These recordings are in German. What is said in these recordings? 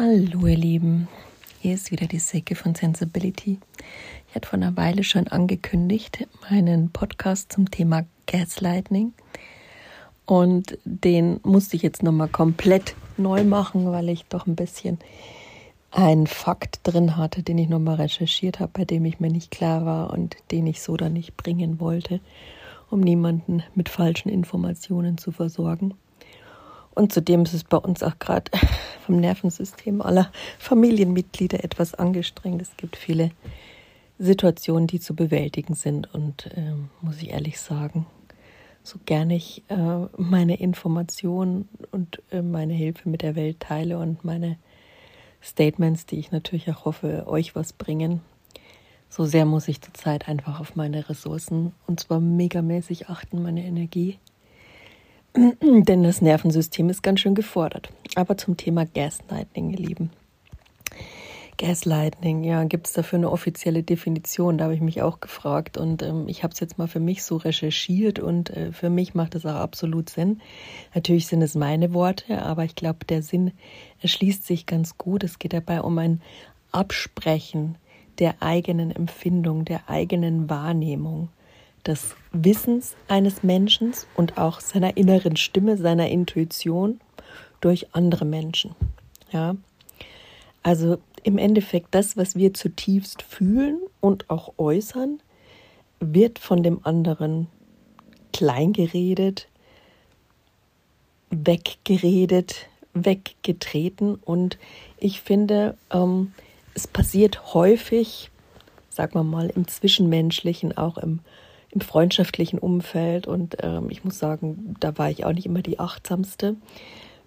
Hallo ihr Lieben, hier ist wieder die Säcke von Sensibility. Ich hatte vor einer Weile schon angekündigt, meinen Podcast zum Thema Gaslighting. Und den musste ich jetzt nochmal komplett neu machen, weil ich doch ein bisschen einen Fakt drin hatte, den ich nochmal recherchiert habe, bei dem ich mir nicht klar war und den ich so dann nicht bringen wollte, um niemanden mit falschen Informationen zu versorgen. Und zudem ist es bei uns auch gerade vom Nervensystem aller Familienmitglieder etwas angestrengt. Es gibt viele Situationen, die zu bewältigen sind. Und äh, muss ich ehrlich sagen, so gerne ich äh, meine Informationen und äh, meine Hilfe mit der Welt teile und meine Statements, die ich natürlich auch hoffe, euch was bringen, so sehr muss ich zurzeit einfach auf meine Ressourcen und zwar megamäßig achten, meine Energie denn das Nervensystem ist ganz schön gefordert. Aber zum Thema Gaslighting, ihr Lieben. Gaslighting, ja, gibt es dafür eine offizielle Definition? Da habe ich mich auch gefragt und ähm, ich habe es jetzt mal für mich so recherchiert und äh, für mich macht es auch absolut Sinn. Natürlich sind es meine Worte, aber ich glaube, der Sinn erschließt sich ganz gut. Es geht dabei um ein Absprechen der eigenen Empfindung, der eigenen Wahrnehmung des Wissens eines Menschen und auch seiner inneren Stimme, seiner Intuition durch andere Menschen. Ja, also im Endeffekt das, was wir zutiefst fühlen und auch äußern, wird von dem anderen kleingeredet, weggeredet, weggetreten und ich finde, ähm, es passiert häufig, sagen wir mal, im Zwischenmenschlichen, auch im im freundschaftlichen Umfeld. Und ähm, ich muss sagen, da war ich auch nicht immer die achtsamste.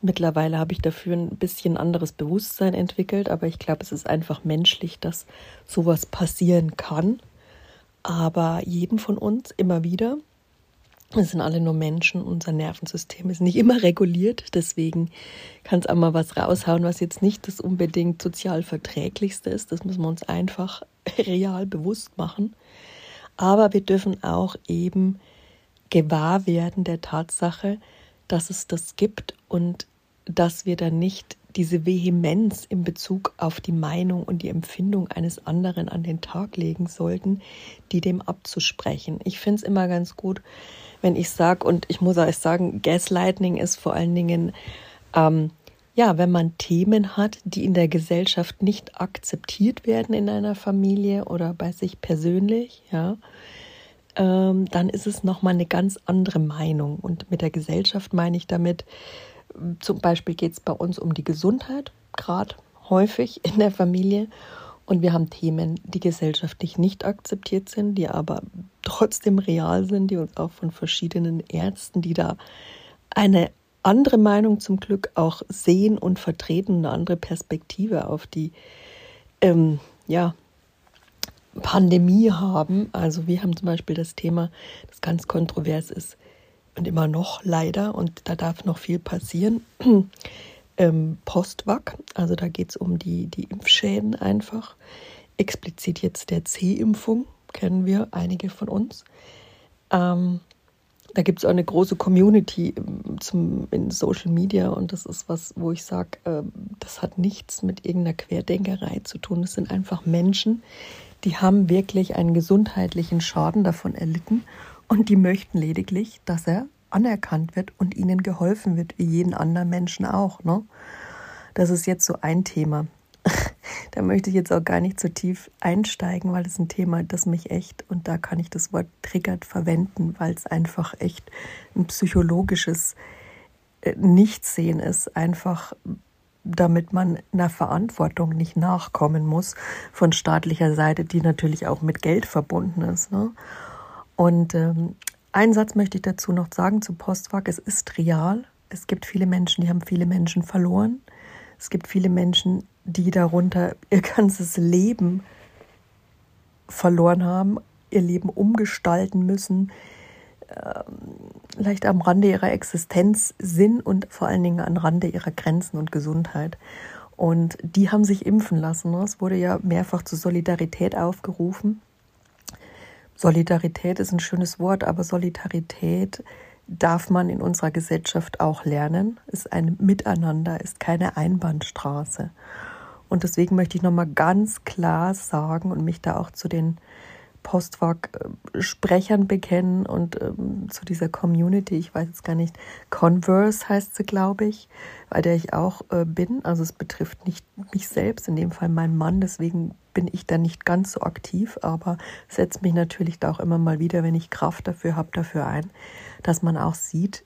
Mittlerweile habe ich dafür ein bisschen anderes Bewusstsein entwickelt, aber ich glaube, es ist einfach menschlich, dass sowas passieren kann. Aber jedem von uns immer wieder. Wir sind alle nur Menschen, unser Nervensystem ist nicht immer reguliert, deswegen kann es auch mal was raushauen, was jetzt nicht das unbedingt sozial verträglichste ist. Das müssen wir uns einfach real bewusst machen. Aber wir dürfen auch eben gewahr werden der Tatsache, dass es das gibt und dass wir dann nicht diese Vehemenz in Bezug auf die Meinung und die Empfindung eines anderen an den Tag legen sollten, die dem abzusprechen. Ich finde es immer ganz gut, wenn ich sage, und ich muss euch sagen, Gaslighting ist vor allen Dingen, ähm, ja, wenn man Themen hat, die in der Gesellschaft nicht akzeptiert werden in einer Familie oder bei sich persönlich, ja, ähm, dann ist es nochmal eine ganz andere Meinung. Und mit der Gesellschaft meine ich damit, zum Beispiel geht es bei uns um die Gesundheit, gerade häufig in der Familie. Und wir haben Themen, die gesellschaftlich nicht akzeptiert sind, die aber trotzdem real sind, die uns auch von verschiedenen Ärzten, die da eine andere Meinung zum Glück auch sehen und vertreten, eine andere Perspektive auf die ähm, ja, Pandemie haben. Also wir haben zum Beispiel das Thema, das ganz kontrovers ist und immer noch leider, und da darf noch viel passieren, ähm, Postvac. Also da geht es um die, die Impfschäden einfach. Explizit jetzt der C-Impfung, kennen wir einige von uns. Ähm, da gibt es auch eine große Community ähm, zum, in Social Media und das ist was, wo ich sage, äh, das hat nichts mit irgendeiner Querdenkerei zu tun. Das sind einfach Menschen, die haben wirklich einen gesundheitlichen Schaden davon erlitten und die möchten lediglich, dass er anerkannt wird und ihnen geholfen wird, wie jeden anderen Menschen auch. Ne? Das ist jetzt so ein Thema. da möchte ich jetzt auch gar nicht so tief einsteigen, weil es ein Thema, das mich echt, und da kann ich das Wort triggert verwenden, weil es einfach echt ein psychologisches äh, Nichtsehen ist, einfach damit man einer Verantwortung nicht nachkommen muss von staatlicher Seite, die natürlich auch mit Geld verbunden ist. Ne? Und ähm, einen Satz möchte ich dazu noch sagen zu Postwag. Es ist real. Es gibt viele Menschen, die haben viele Menschen verloren. Es gibt viele Menschen, die darunter ihr ganzes Leben verloren haben, ihr Leben umgestalten müssen, leicht am Rande ihrer Existenz sind und vor allen Dingen am Rande ihrer Grenzen und Gesundheit. Und die haben sich impfen lassen. Es wurde ja mehrfach zur Solidarität aufgerufen. Solidarität ist ein schönes Wort, aber Solidarität darf man in unserer Gesellschaft auch lernen. Ist ein Miteinander, ist keine Einbahnstraße. Und deswegen möchte ich nochmal ganz klar sagen und mich da auch zu den Postwag-Sprechern bekennen und ähm, zu dieser Community, ich weiß jetzt gar nicht, Converse heißt sie, glaube ich, bei der ich auch äh, bin. Also es betrifft nicht mich selbst, in dem Fall meinen Mann, deswegen bin ich da nicht ganz so aktiv, aber setze mich natürlich da auch immer mal wieder, wenn ich Kraft dafür habe, dafür ein, dass man auch sieht,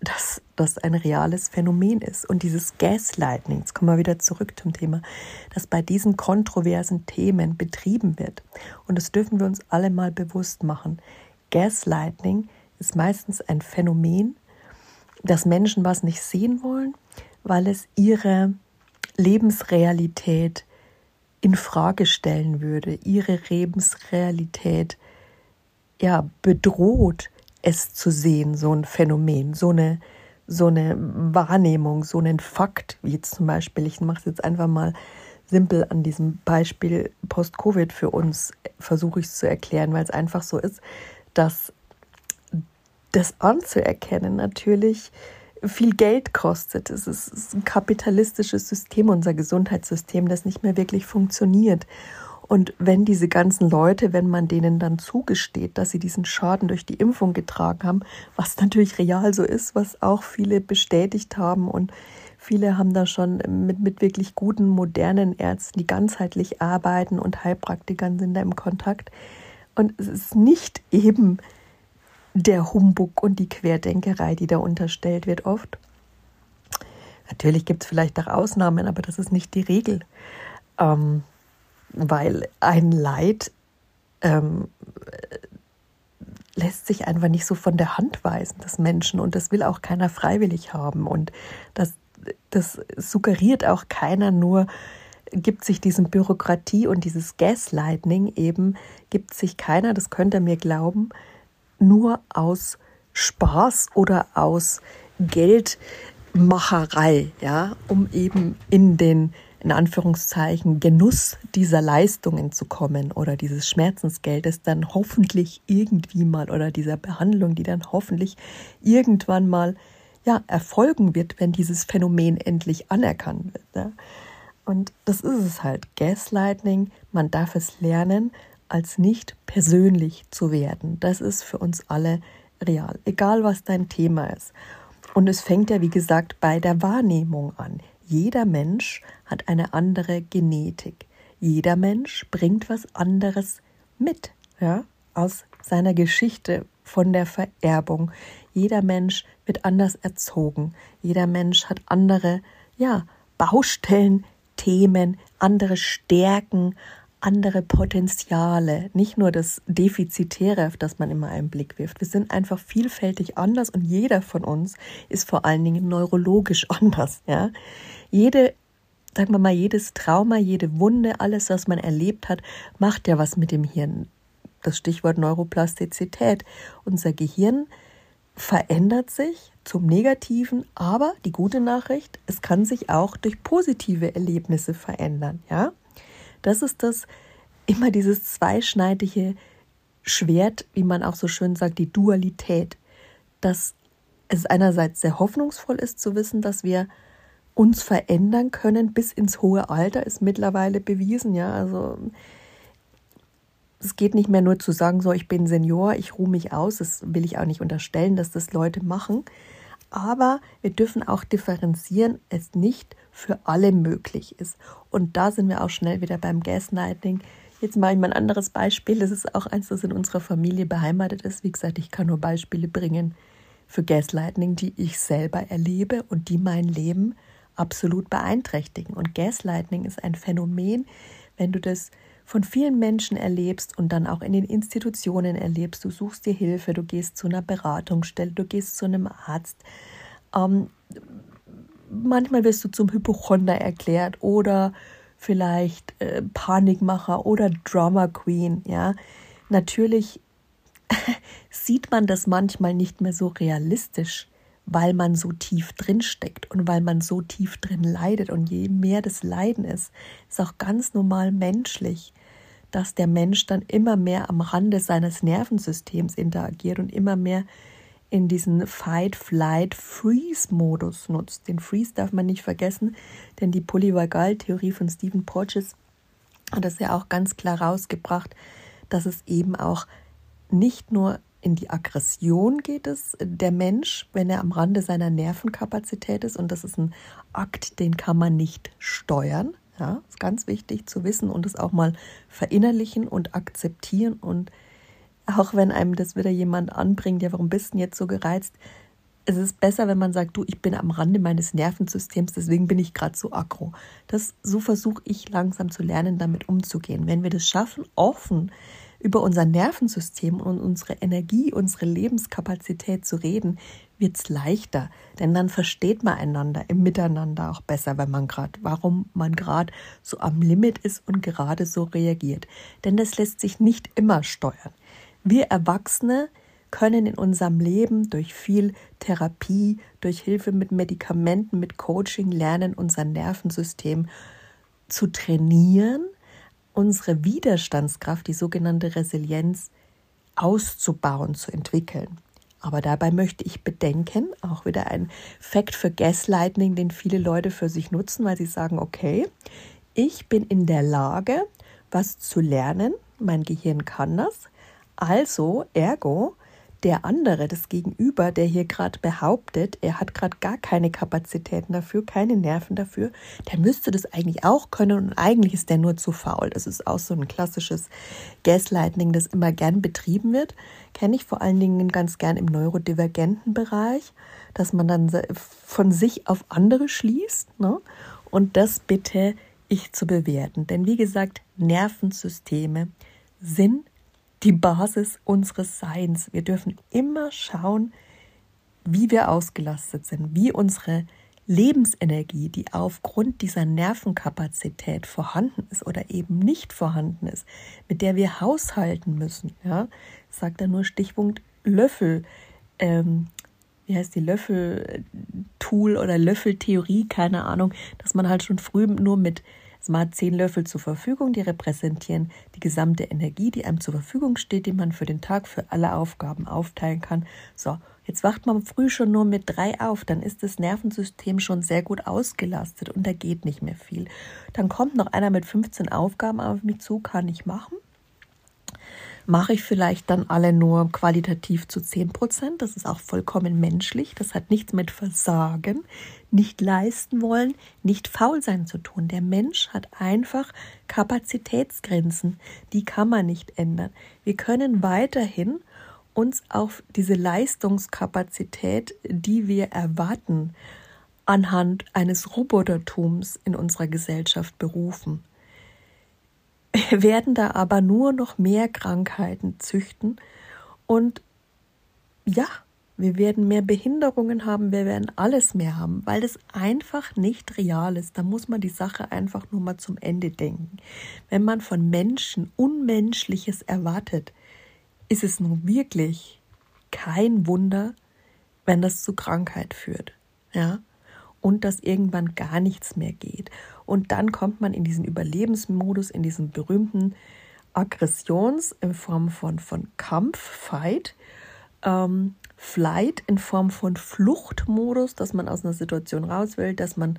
dass das ein reales Phänomen ist. Und dieses Gaslighting, jetzt kommen wir wieder zurück zum Thema, das bei diesen kontroversen Themen betrieben wird. Und das dürfen wir uns alle mal bewusst machen. Gaslighting ist meistens ein Phänomen, dass Menschen was nicht sehen wollen, weil es ihre Lebensrealität in Frage stellen würde, ihre Lebensrealität ja bedroht es zu sehen, so ein Phänomen, so eine, so eine Wahrnehmung, so einen Fakt, wie jetzt zum Beispiel, ich mache es jetzt einfach mal simpel an diesem Beispiel Post-Covid für uns, versuche ich es zu erklären, weil es einfach so ist, dass das anzuerkennen natürlich viel Geld kostet. Es ist ein kapitalistisches System, unser Gesundheitssystem, das nicht mehr wirklich funktioniert. Und wenn diese ganzen Leute, wenn man denen dann zugesteht, dass sie diesen Schaden durch die Impfung getragen haben, was natürlich real so ist, was auch viele bestätigt haben und viele haben da schon mit, mit wirklich guten, modernen Ärzten, die ganzheitlich arbeiten und Heilpraktikern sind da im Kontakt. Und es ist nicht eben der Humbug und die Querdenkerei, die da unterstellt wird oft. Natürlich gibt es vielleicht auch Ausnahmen, aber das ist nicht die Regel. Ähm, weil ein Leid ähm, lässt sich einfach nicht so von der Hand weisen, des Menschen. Und das will auch keiner freiwillig haben. Und das, das suggeriert auch keiner nur, gibt sich diesem Bürokratie und dieses Gaslighting eben, gibt sich keiner, das könnt ihr mir glauben, nur aus Spaß oder aus Geldmacherei, ja, um eben in den in Anführungszeichen Genuss dieser Leistungen zu kommen oder dieses Schmerzensgeldes dann hoffentlich irgendwie mal oder dieser Behandlung, die dann hoffentlich irgendwann mal ja, erfolgen wird, wenn dieses Phänomen endlich anerkannt wird. Ja. Und das ist es halt. Gaslighting, man darf es lernen, als nicht persönlich zu werden. Das ist für uns alle real, egal was dein Thema ist. Und es fängt ja, wie gesagt, bei der Wahrnehmung an. Jeder Mensch hat eine andere Genetik. Jeder Mensch bringt was anderes mit, ja, aus seiner Geschichte von der Vererbung. Jeder Mensch wird anders erzogen. Jeder Mensch hat andere, ja, Baustellen, Themen, andere Stärken, andere Potenziale, nicht nur das Defizitäre, auf das man immer einen Blick wirft. Wir sind einfach vielfältig anders und jeder von uns ist vor allen Dingen neurologisch anders. Ja? Jede, sagen wir mal, jedes Trauma, jede Wunde, alles, was man erlebt hat, macht ja was mit dem Hirn. Das Stichwort Neuroplastizität. Unser Gehirn verändert sich zum Negativen, aber die gute Nachricht, es kann sich auch durch positive Erlebnisse verändern. Ja? Das ist das immer dieses zweischneidige Schwert, wie man auch so schön sagt, die Dualität. Dass es einerseits sehr hoffnungsvoll ist zu wissen, dass wir uns verändern können bis ins hohe Alter, ist mittlerweile bewiesen. Ja, also es geht nicht mehr nur zu sagen, so ich bin Senior, ich ruhe mich aus. Das will ich auch nicht unterstellen, dass das Leute machen. Aber wir dürfen auch differenzieren, es nicht für alle möglich ist. Und da sind wir auch schnell wieder beim Gaslighting. Jetzt mache ich mal ein anderes Beispiel. Das ist auch eins, das in unserer Familie beheimatet ist. Wie gesagt, ich kann nur Beispiele bringen für Gaslighting, die ich selber erlebe und die mein Leben absolut beeinträchtigen. Und Gaslighting ist ein Phänomen, wenn du das von vielen Menschen erlebst und dann auch in den Institutionen erlebst. Du suchst dir Hilfe, du gehst zu einer Beratungsstelle, du gehst zu einem Arzt. Ähm, manchmal wirst du zum Hypochonder erklärt oder vielleicht äh, Panikmacher oder Drama Queen, ja. Natürlich sieht man das manchmal nicht mehr so realistisch, weil man so tief drin steckt und weil man so tief drin leidet. Und je mehr das Leiden ist, ist auch ganz normal menschlich, dass der Mensch dann immer mehr am Rande seines Nervensystems interagiert und immer mehr in diesen Fight, Flight, Freeze-Modus nutzt. Den Freeze darf man nicht vergessen, denn die Polyvagal-Theorie von Stephen Porges hat das ja auch ganz klar rausgebracht, dass es eben auch nicht nur in die Aggression geht es der Mensch, wenn er am Rande seiner Nervenkapazität ist und das ist ein Akt, den kann man nicht steuern. Ja, ist ganz wichtig zu wissen und es auch mal verinnerlichen und akzeptieren und auch wenn einem das wieder jemand anbringt, ja, warum bist du jetzt so gereizt? Es ist besser, wenn man sagt, du, ich bin am Rande meines Nervensystems, deswegen bin ich gerade so aggro. Das, so versuche ich langsam zu lernen, damit umzugehen. Wenn wir das schaffen, offen über unser Nervensystem und unsere Energie, unsere Lebenskapazität zu reden, wird es leichter. Denn dann versteht man einander im Miteinander auch besser, wenn man gerade, warum man gerade so am Limit ist und gerade so reagiert. Denn das lässt sich nicht immer steuern. Wir Erwachsene können in unserem Leben durch viel Therapie, durch Hilfe mit Medikamenten, mit Coaching lernen, unser Nervensystem zu trainieren, unsere Widerstandskraft, die sogenannte Resilienz, auszubauen, zu entwickeln. Aber dabei möchte ich bedenken, auch wieder ein Fact für Gaslighting, den viele Leute für sich nutzen, weil sie sagen, okay, ich bin in der Lage, was zu lernen, mein Gehirn kann das, also, ergo, der andere, das Gegenüber, der hier gerade behauptet, er hat gerade gar keine Kapazitäten dafür, keine Nerven dafür, der müsste das eigentlich auch können und eigentlich ist der nur zu faul. Das ist auch so ein klassisches Gaslighting, das immer gern betrieben wird. Kenne ich vor allen Dingen ganz gern im neurodivergenten Bereich, dass man dann von sich auf andere schließt ne? und das bitte ich zu bewerten. Denn wie gesagt, Nervensysteme sind die Basis unseres Seins. Wir dürfen immer schauen, wie wir ausgelastet sind, wie unsere Lebensenergie, die aufgrund dieser Nervenkapazität vorhanden ist oder eben nicht vorhanden ist, mit der wir haushalten müssen. Ja, sagt er nur Stichpunkt Löffel. Ähm, wie heißt die Löffeltool oder Löffeltheorie, keine Ahnung, dass man halt schon früh nur mit hat zehn Löffel zur Verfügung, die repräsentieren die gesamte Energie, die einem zur Verfügung steht, die man für den Tag für alle Aufgaben aufteilen kann. So, jetzt wacht man früh schon nur mit drei auf, dann ist das Nervensystem schon sehr gut ausgelastet und da geht nicht mehr viel. Dann kommt noch einer mit 15 Aufgaben auf mich zu, kann ich machen mache ich vielleicht dann alle nur qualitativ zu 10 Prozent. Das ist auch vollkommen menschlich. Das hat nichts mit Versagen, nicht leisten wollen, nicht faul sein zu tun. Der Mensch hat einfach Kapazitätsgrenzen. Die kann man nicht ändern. Wir können weiterhin uns auf diese Leistungskapazität, die wir erwarten, anhand eines Robotertums in unserer Gesellschaft berufen werden da aber nur noch mehr Krankheiten züchten und ja, wir werden mehr Behinderungen haben, wir werden alles mehr haben, weil das einfach nicht real ist. Da muss man die Sache einfach nur mal zum Ende denken. Wenn man von Menschen Unmenschliches erwartet, ist es nun wirklich kein Wunder, wenn das zu Krankheit führt. Ja? Und dass irgendwann gar nichts mehr geht. Und dann kommt man in diesen Überlebensmodus, in diesen berühmten Aggressions in Form von, von Kampf, Fight, ähm, Flight in Form von Fluchtmodus, dass man aus einer Situation raus will, dass man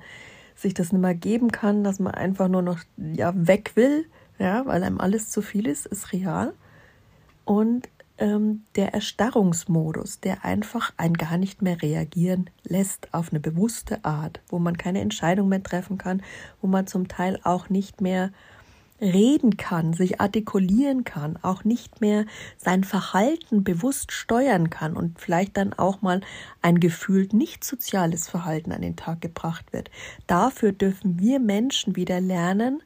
sich das nicht mehr geben kann, dass man einfach nur noch ja, weg will, ja, weil einem alles zu viel ist, ist real. Und ähm, der Erstarrungsmodus, der einfach ein gar nicht mehr reagieren lässt auf eine bewusste Art, wo man keine Entscheidung mehr treffen kann, wo man zum Teil auch nicht mehr reden kann, sich artikulieren kann, auch nicht mehr sein Verhalten bewusst steuern kann und vielleicht dann auch mal ein gefühlt nicht soziales Verhalten an den Tag gebracht wird. Dafür dürfen wir Menschen wieder lernen,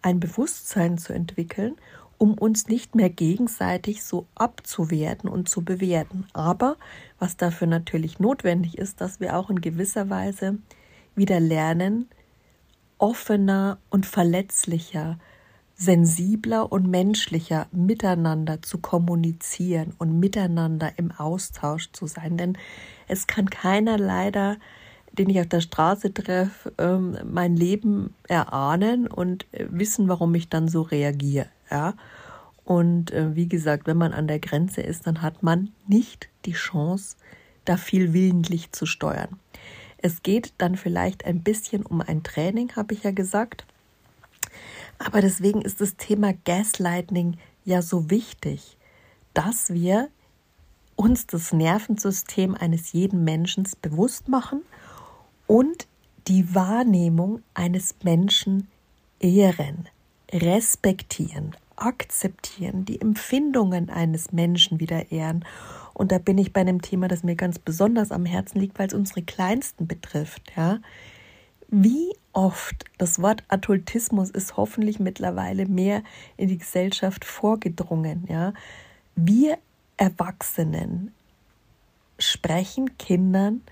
ein Bewusstsein zu entwickeln um uns nicht mehr gegenseitig so abzuwerten und zu bewerten. Aber was dafür natürlich notwendig ist, dass wir auch in gewisser Weise wieder lernen, offener und verletzlicher, sensibler und menschlicher miteinander zu kommunizieren und miteinander im Austausch zu sein. Denn es kann keiner leider, den ich auf der Straße treffe, ähm, mein Leben erahnen und wissen, warum ich dann so reagiere. Ja? Und äh, wie gesagt, wenn man an der Grenze ist, dann hat man nicht die Chance, da viel willentlich zu steuern. Es geht dann vielleicht ein bisschen um ein Training, habe ich ja gesagt. Aber deswegen ist das Thema Gaslighting ja so wichtig, dass wir uns das Nervensystem eines jeden Menschen bewusst machen und die Wahrnehmung eines Menschen ehren, respektieren, akzeptieren, die Empfindungen eines Menschen wieder ehren. Und da bin ich bei einem Thema, das mir ganz besonders am Herzen liegt, weil es unsere Kleinsten betrifft. Ja, wie oft das Wort Adultismus ist hoffentlich mittlerweile mehr in die Gesellschaft vorgedrungen. Ja, wir Erwachsenen sprechen Kindern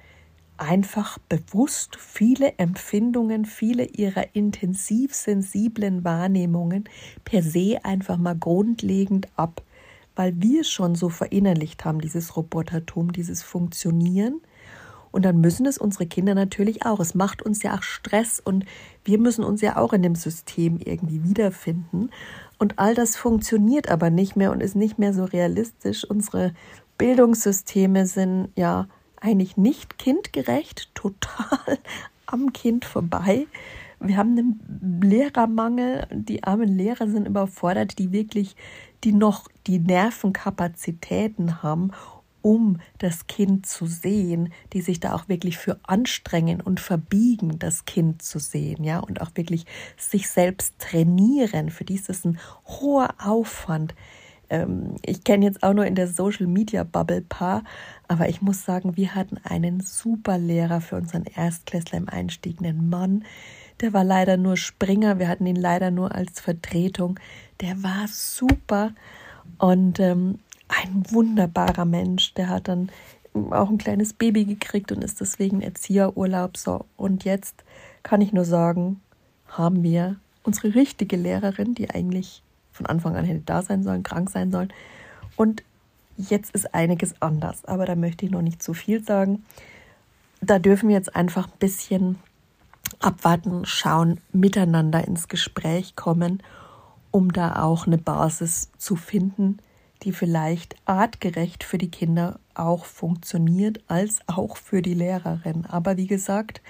einfach bewusst viele Empfindungen, viele ihrer intensiv sensiblen Wahrnehmungen per se einfach mal grundlegend ab, weil wir schon so verinnerlicht haben, dieses Robotertum, dieses Funktionieren. Und dann müssen es unsere Kinder natürlich auch. Es macht uns ja auch Stress und wir müssen uns ja auch in dem System irgendwie wiederfinden. Und all das funktioniert aber nicht mehr und ist nicht mehr so realistisch. Unsere Bildungssysteme sind ja eigentlich nicht kindgerecht, total am Kind vorbei. Wir haben einen Lehrermangel, die armen Lehrer sind überfordert, die wirklich, die noch die Nervenkapazitäten haben, um das Kind zu sehen, die sich da auch wirklich für anstrengen und verbiegen, das Kind zu sehen, ja, und auch wirklich sich selbst trainieren. Für die ist das ein hoher Aufwand. Ähm, ich kenne jetzt auch nur in der Social Media Bubble paar, aber ich muss sagen, wir hatten einen super Lehrer für unseren Erstklässler im Einstieg, einen Mann. Der war leider nur Springer, wir hatten ihn leider nur als Vertretung. Der war super und ähm, ein wunderbarer Mensch. Der hat dann auch ein kleines Baby gekriegt und ist deswegen Erzieherurlaub. So, und jetzt kann ich nur sagen, haben wir unsere richtige Lehrerin, die eigentlich von Anfang an hätte da sein sollen, krank sein sollen. Und jetzt ist einiges anders, aber da möchte ich noch nicht zu viel sagen. Da dürfen wir jetzt einfach ein bisschen abwarten, schauen, miteinander ins Gespräch kommen, um da auch eine Basis zu finden, die vielleicht artgerecht für die Kinder auch funktioniert, als auch für die Lehrerin. Aber wie gesagt,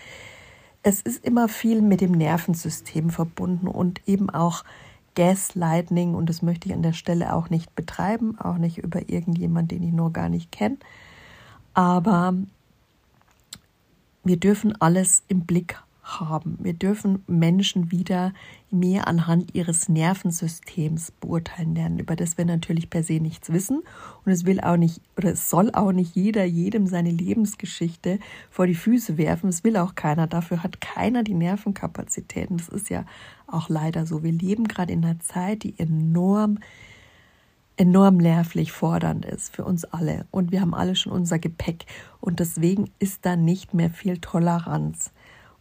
es ist immer viel mit dem Nervensystem verbunden und eben auch Gaslighting und das möchte ich an der Stelle auch nicht betreiben, auch nicht über irgendjemand, den ich nur gar nicht kenne. Aber wir dürfen alles im Blick haben. Wir dürfen Menschen wieder mehr anhand ihres Nervensystems beurteilen lernen, über das wir natürlich per se nichts wissen. Und es will auch nicht oder es soll auch nicht jeder jedem seine Lebensgeschichte vor die Füße werfen. Es will auch keiner. Dafür hat keiner die Nervenkapazitäten. Das ist ja auch leider so. Wir leben gerade in einer Zeit, die enorm enorm nervlich fordernd ist für uns alle. Und wir haben alle schon unser Gepäck. Und deswegen ist da nicht mehr viel Toleranz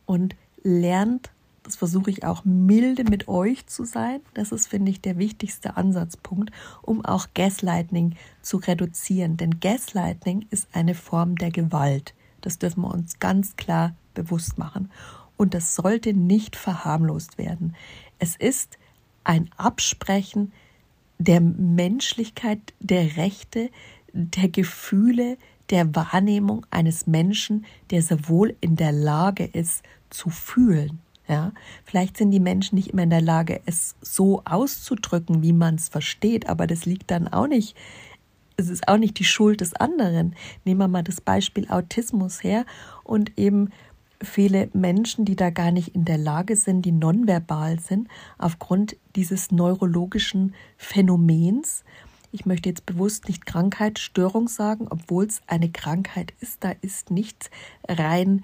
und lernt, das versuche ich auch milde mit euch zu sein. Das ist, finde ich, der wichtigste Ansatzpunkt, um auch Gaslighting zu reduzieren. Denn Gaslighting ist eine Form der Gewalt. Das dürfen wir uns ganz klar bewusst machen. Und das sollte nicht verharmlost werden. Es ist ein Absprechen der Menschlichkeit, der Rechte, der Gefühle, der Wahrnehmung eines Menschen, der sehr wohl in der Lage ist zu fühlen. Ja, vielleicht sind die Menschen nicht immer in der Lage, es so auszudrücken, wie man es versteht, aber das liegt dann auch nicht, es ist auch nicht die Schuld des anderen. Nehmen wir mal das Beispiel Autismus her und eben viele Menschen, die da gar nicht in der Lage sind, die nonverbal sind, aufgrund dieses neurologischen Phänomens ich möchte jetzt bewusst nicht Krankheit, Störung sagen, obwohl es eine Krankheit ist. Da ist nichts rein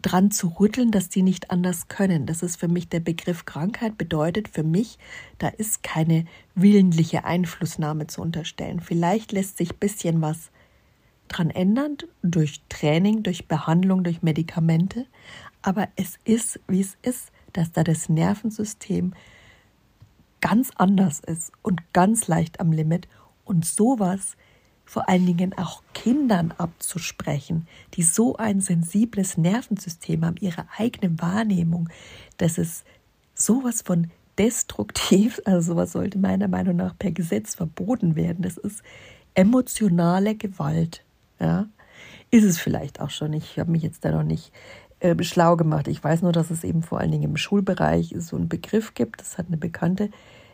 dran zu rütteln, dass die nicht anders können. Das ist für mich der Begriff Krankheit, bedeutet für mich, da ist keine willentliche Einflussnahme zu unterstellen. Vielleicht lässt sich ein bisschen was dran ändern durch Training, durch Behandlung, durch Medikamente, aber es ist, wie es ist, dass da das Nervensystem ganz anders ist und ganz leicht am Limit und sowas vor allen Dingen auch Kindern abzusprechen, die so ein sensibles Nervensystem haben, ihre eigene Wahrnehmung, dass es sowas von destruktiv, also sowas sollte meiner Meinung nach per Gesetz verboten werden. Das ist emotionale Gewalt. Ja? ist es vielleicht auch schon. Ich habe mich jetzt da noch nicht äh, schlau gemacht. Ich weiß nur, dass es eben vor allen Dingen im Schulbereich so einen Begriff gibt. Das hat eine Bekannte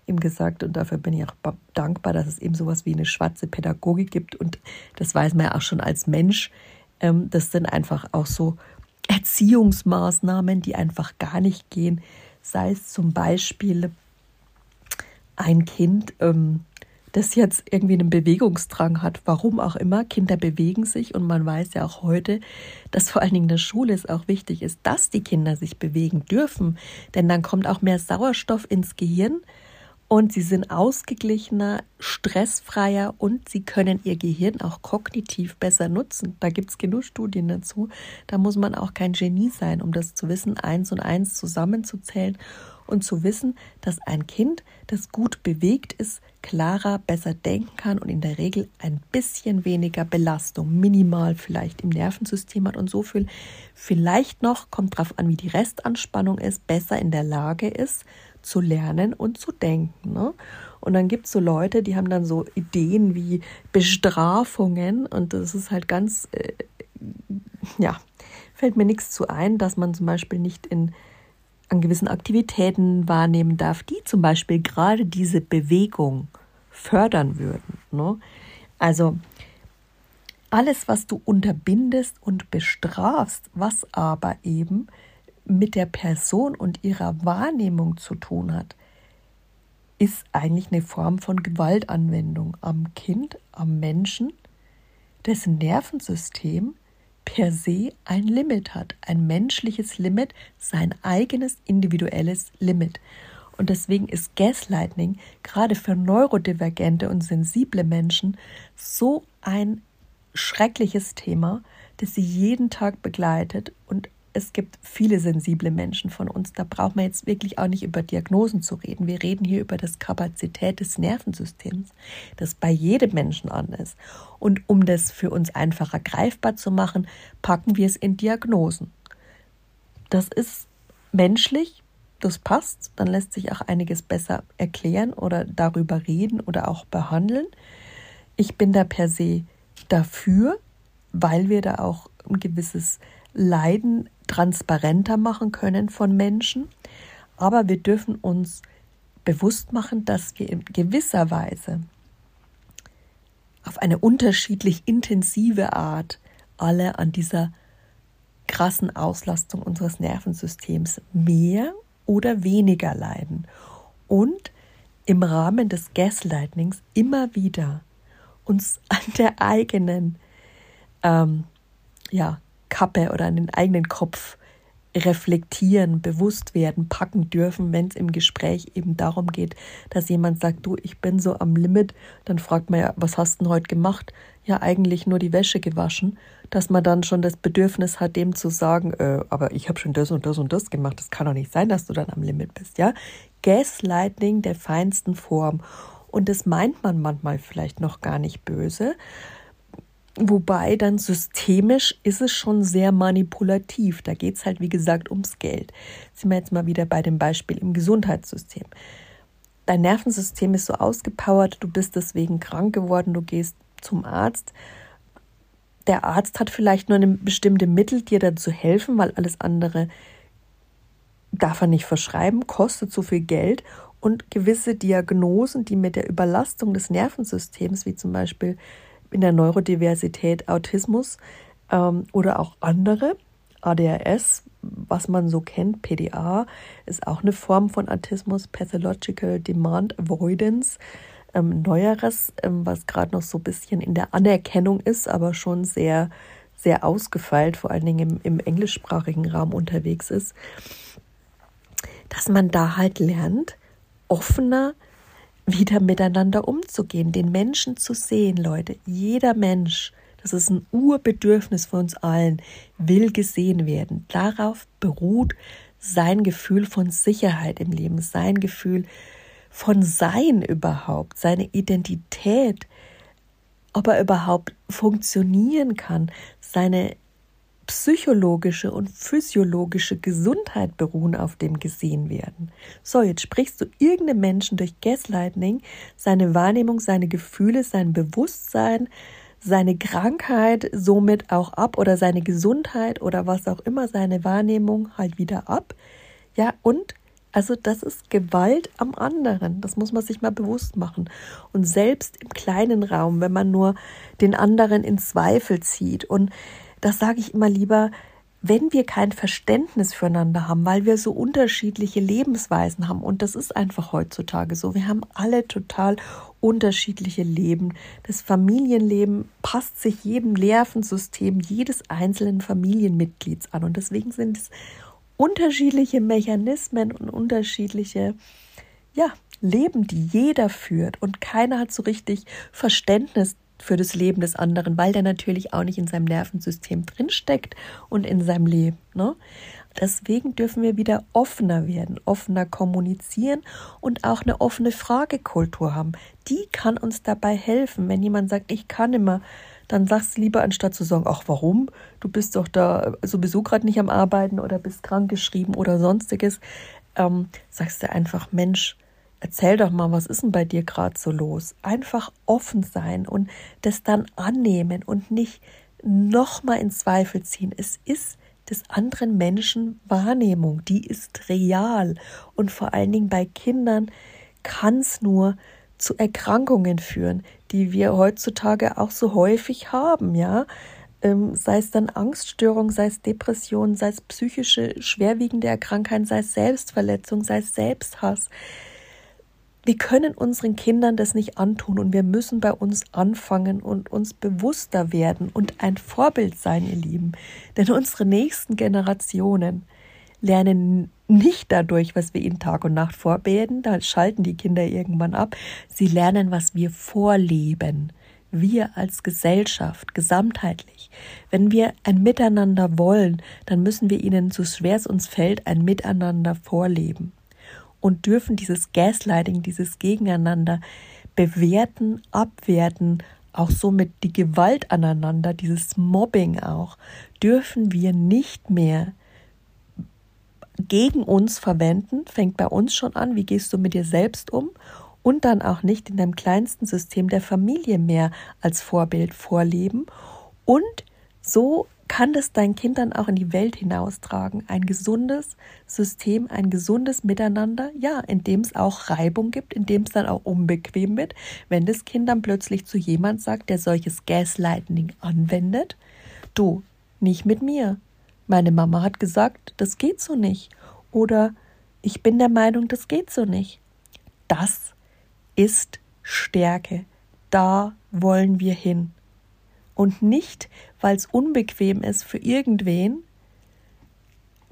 ihm gesagt und dafür bin ich auch dankbar, dass es eben sowas wie eine schwarze Pädagogik gibt und das weiß man ja auch schon als Mensch. Ähm, das sind einfach auch so Erziehungsmaßnahmen, die einfach gar nicht gehen. Sei es zum Beispiel ein Kind, ähm, das jetzt irgendwie einen Bewegungsdrang hat, warum auch immer. Kinder bewegen sich und man weiß ja auch heute, dass vor allen Dingen in der Schule es auch wichtig ist, dass die Kinder sich bewegen dürfen, denn dann kommt auch mehr Sauerstoff ins Gehirn und sie sind ausgeglichener, stressfreier und sie können ihr Gehirn auch kognitiv besser nutzen. Da gibt es genug Studien dazu. Da muss man auch kein Genie sein, um das zu wissen, eins und eins zusammenzuzählen und zu wissen, dass ein Kind, das gut bewegt ist, klarer, besser denken kann und in der Regel ein bisschen weniger Belastung, minimal vielleicht im Nervensystem hat und so viel vielleicht noch, kommt drauf an, wie die Restanspannung ist, besser in der Lage ist, zu lernen und zu denken. Ne? Und dann gibt es so Leute, die haben dann so Ideen wie Bestrafungen und das ist halt ganz, äh, ja, fällt mir nichts zu ein, dass man zum Beispiel nicht in an gewissen Aktivitäten wahrnehmen darf, die zum Beispiel gerade diese Bewegung fördern würden. Ne? Also alles, was du unterbindest und bestrafst, was aber eben mit der Person und ihrer Wahrnehmung zu tun hat, ist eigentlich eine Form von Gewaltanwendung am Kind, am Menschen, dessen Nervensystem per se ein Limit hat, ein menschliches Limit, sein eigenes individuelles Limit. Und deswegen ist Gaslighting gerade für neurodivergente und sensible Menschen so ein schreckliches Thema, das sie jeden Tag begleitet und es gibt viele sensible Menschen von uns. Da braucht man jetzt wirklich auch nicht über Diagnosen zu reden. Wir reden hier über das Kapazität des Nervensystems, das bei jedem Menschen an ist. Und um das für uns einfacher greifbar zu machen, packen wir es in Diagnosen. Das ist menschlich, das passt, dann lässt sich auch einiges besser erklären oder darüber reden oder auch behandeln. Ich bin da per se dafür, weil wir da auch ein gewisses Leiden transparenter machen können von Menschen. Aber wir dürfen uns bewusst machen, dass wir in gewisser Weise auf eine unterschiedlich intensive Art alle an dieser krassen Auslastung unseres Nervensystems mehr oder weniger leiden und im Rahmen des Gaslightnings immer wieder uns an der eigenen ähm, ja, Kappe oder an den eigenen Kopf reflektieren, bewusst werden, packen dürfen, wenn es im Gespräch eben darum geht, dass jemand sagt, du, ich bin so am Limit, dann fragt man ja, was hast du denn heute gemacht? Ja, eigentlich nur die Wäsche gewaschen, dass man dann schon das Bedürfnis hat, dem zu sagen, äh, aber ich habe schon das und das und das gemacht, das kann doch nicht sein, dass du dann am Limit bist, ja? Gaslighting der feinsten Form. Und das meint man manchmal vielleicht noch gar nicht böse, Wobei dann systemisch ist es schon sehr manipulativ. Da geht es halt, wie gesagt, ums Geld. Sind wir jetzt mal wieder bei dem Beispiel im Gesundheitssystem. Dein Nervensystem ist so ausgepowert, du bist deswegen krank geworden, du gehst zum Arzt. Der Arzt hat vielleicht nur eine bestimmte Mittel, dir dazu helfen, weil alles andere darf er nicht verschreiben, kostet so viel Geld und gewisse Diagnosen, die mit der Überlastung des Nervensystems, wie zum Beispiel in der Neurodiversität Autismus ähm, oder auch andere. ADHS, was man so kennt, PDA, ist auch eine Form von Autismus, Pathological Demand Avoidance. Ähm, Neueres, ähm, was gerade noch so ein bisschen in der Anerkennung ist, aber schon sehr, sehr ausgefeilt, vor allen Dingen im, im englischsprachigen Raum unterwegs ist, dass man da halt lernt, offener wieder miteinander umzugehen, den Menschen zu sehen, Leute. Jeder Mensch, das ist ein Urbedürfnis von uns allen, will gesehen werden. Darauf beruht sein Gefühl von Sicherheit im Leben, sein Gefühl von Sein überhaupt, seine Identität, ob er überhaupt funktionieren kann, seine psychologische und physiologische Gesundheit beruhen auf dem gesehen werden. So, jetzt sprichst du irgendeinem Menschen durch Gaslighting seine Wahrnehmung, seine Gefühle, sein Bewusstsein, seine Krankheit somit auch ab oder seine Gesundheit oder was auch immer, seine Wahrnehmung halt wieder ab. Ja, und also das ist Gewalt am anderen. Das muss man sich mal bewusst machen. Und selbst im kleinen Raum, wenn man nur den anderen in Zweifel zieht. Und das sage ich immer lieber, wenn wir kein Verständnis füreinander haben, weil wir so unterschiedliche Lebensweisen haben, und das ist einfach heutzutage so, wir haben alle total unterschiedliche Leben. Das Familienleben passt sich jedem Nervensystem jedes einzelnen Familienmitglieds an. Und deswegen sind es unterschiedliche Mechanismen und unterschiedliche ja, Leben, die jeder führt. Und keiner hat so richtig Verständnis für das Leben des anderen, weil der natürlich auch nicht in seinem Nervensystem drinsteckt und in seinem Leben. Ne? Deswegen dürfen wir wieder offener werden, offener kommunizieren und auch eine offene Fragekultur haben. Die kann uns dabei helfen. Wenn jemand sagt, ich kann immer, dann sagst du lieber, anstatt zu sagen, ach warum, du bist doch da sowieso gerade nicht am Arbeiten oder bist krankgeschrieben oder sonstiges, ähm, sagst du einfach, Mensch, erzähl doch mal, was ist denn bei dir gerade so los? Einfach offen sein und das dann annehmen und nicht nochmal in Zweifel ziehen. Es ist des anderen Menschen Wahrnehmung, die ist real und vor allen Dingen bei Kindern kann es nur zu Erkrankungen führen, die wir heutzutage auch so häufig haben, ja. Ähm, sei es dann Angststörung, sei es Depression, sei es psychische schwerwiegende Erkrankheiten, sei es Selbstverletzung, sei es Selbsthass wir können unseren Kindern das nicht antun und wir müssen bei uns anfangen und uns bewusster werden und ein Vorbild sein, ihr Lieben. Denn unsere nächsten Generationen lernen nicht dadurch, was wir ihnen Tag und Nacht vorbeten, da schalten die Kinder irgendwann ab. Sie lernen, was wir vorleben. Wir als Gesellschaft, gesamtheitlich. Wenn wir ein Miteinander wollen, dann müssen wir ihnen, so schwer es uns fällt, ein Miteinander vorleben und dürfen dieses Gaslighting, dieses Gegeneinander bewerten, abwerten, auch somit die Gewalt aneinander, dieses Mobbing auch, dürfen wir nicht mehr gegen uns verwenden, fängt bei uns schon an, wie gehst du mit dir selbst um? Und dann auch nicht in deinem kleinsten System der Familie mehr als Vorbild vorleben. Und so kann das dein Kind dann auch in die Welt hinaustragen. Ein gesundes System, ein gesundes Miteinander, ja, in dem es auch Reibung gibt, in dem es dann auch unbequem wird, wenn das Kind dann plötzlich zu jemand sagt, der solches Gaslighting anwendet, du, nicht mit mir. Meine Mama hat gesagt, das geht so nicht. Oder ich bin der Meinung, das geht so nicht. Das ist Stärke. Da wollen wir hin und nicht, weil es unbequem ist für irgendwen,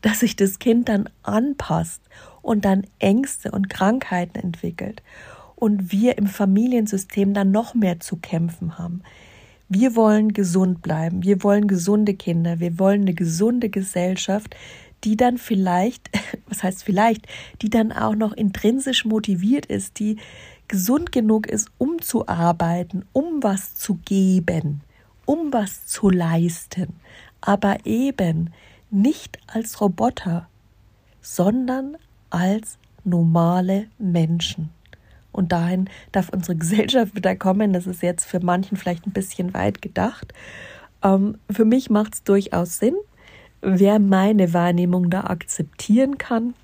dass sich das Kind dann anpasst und dann Ängste und Krankheiten entwickelt und wir im Familiensystem dann noch mehr zu kämpfen haben. Wir wollen gesund bleiben, wir wollen gesunde Kinder, wir wollen eine gesunde Gesellschaft, die dann vielleicht, was heißt vielleicht, die dann auch noch intrinsisch motiviert ist, die gesund genug ist, um zu arbeiten, um was zu geben um was zu leisten, aber eben nicht als Roboter, sondern als normale Menschen. Und dahin darf unsere Gesellschaft wieder kommen. Das ist jetzt für manchen vielleicht ein bisschen weit gedacht. Ähm, für mich macht es durchaus Sinn. Wer meine Wahrnehmung da akzeptieren kann,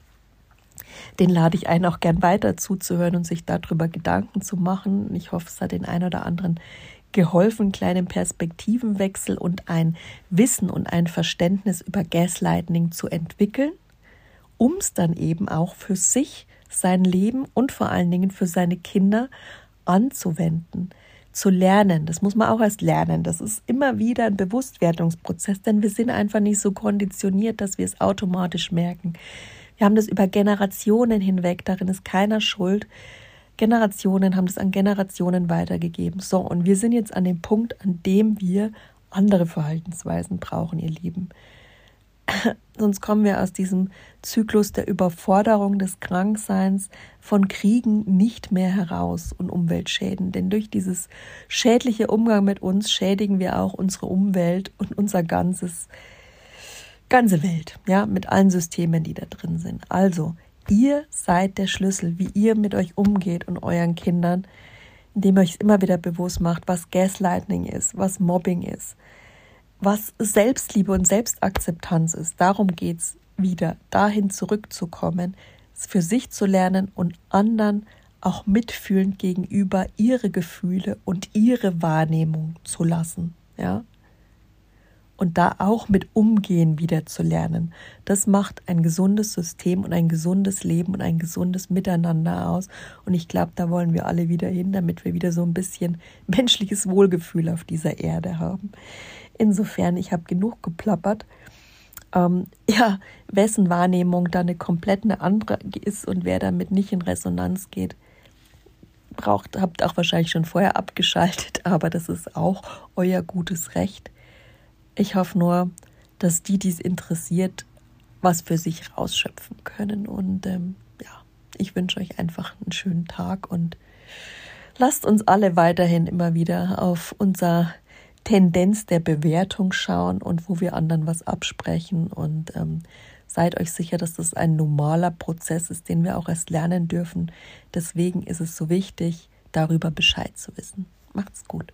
den lade ich ein, auch gern weiter zuzuhören und sich darüber Gedanken zu machen. Ich hoffe, es hat den einen oder anderen geholfen, kleinen Perspektivenwechsel und ein Wissen und ein Verständnis über Gaslighting zu entwickeln, um es dann eben auch für sich, sein Leben und vor allen Dingen für seine Kinder anzuwenden, zu lernen. Das muss man auch erst lernen. Das ist immer wieder ein Bewusstwerdungsprozess, denn wir sind einfach nicht so konditioniert, dass wir es automatisch merken. Wir haben das über Generationen hinweg, darin ist keiner schuld. Generationen haben das an Generationen weitergegeben. So, und wir sind jetzt an dem Punkt, an dem wir andere Verhaltensweisen brauchen, ihr Lieben. Sonst kommen wir aus diesem Zyklus der Überforderung des Krankseins von Kriegen nicht mehr heraus und Umweltschäden. Denn durch dieses schädliche Umgang mit uns schädigen wir auch unsere Umwelt und unser ganzes, ganze Welt, ja, mit allen Systemen, die da drin sind. Also, Ihr seid der Schlüssel, wie ihr mit euch umgeht und euren Kindern. indem ihr euch immer wieder bewusst macht, was Gaslighting ist, was Mobbing ist, was Selbstliebe und Selbstakzeptanz ist. Darum geht es wieder, dahin zurückzukommen, für sich zu lernen und anderen auch mitfühlend gegenüber ihre Gefühle und ihre Wahrnehmung zu lassen. Ja? Und da auch mit Umgehen wieder zu lernen. Das macht ein gesundes System und ein gesundes Leben und ein gesundes Miteinander aus. Und ich glaube, da wollen wir alle wieder hin, damit wir wieder so ein bisschen menschliches Wohlgefühl auf dieser Erde haben. Insofern, ich habe genug geplappert. Ähm, ja, wessen Wahrnehmung da eine komplett eine andere ist und wer damit nicht in Resonanz geht, braucht, habt auch wahrscheinlich schon vorher abgeschaltet, aber das ist auch euer gutes Recht. Ich hoffe nur, dass die, die es interessiert, was für sich rausschöpfen können. Und ähm, ja, ich wünsche euch einfach einen schönen Tag und lasst uns alle weiterhin immer wieder auf unser Tendenz der Bewertung schauen und wo wir anderen was absprechen. Und ähm, seid euch sicher, dass das ein normaler Prozess ist, den wir auch erst lernen dürfen. Deswegen ist es so wichtig, darüber Bescheid zu wissen. Macht's gut.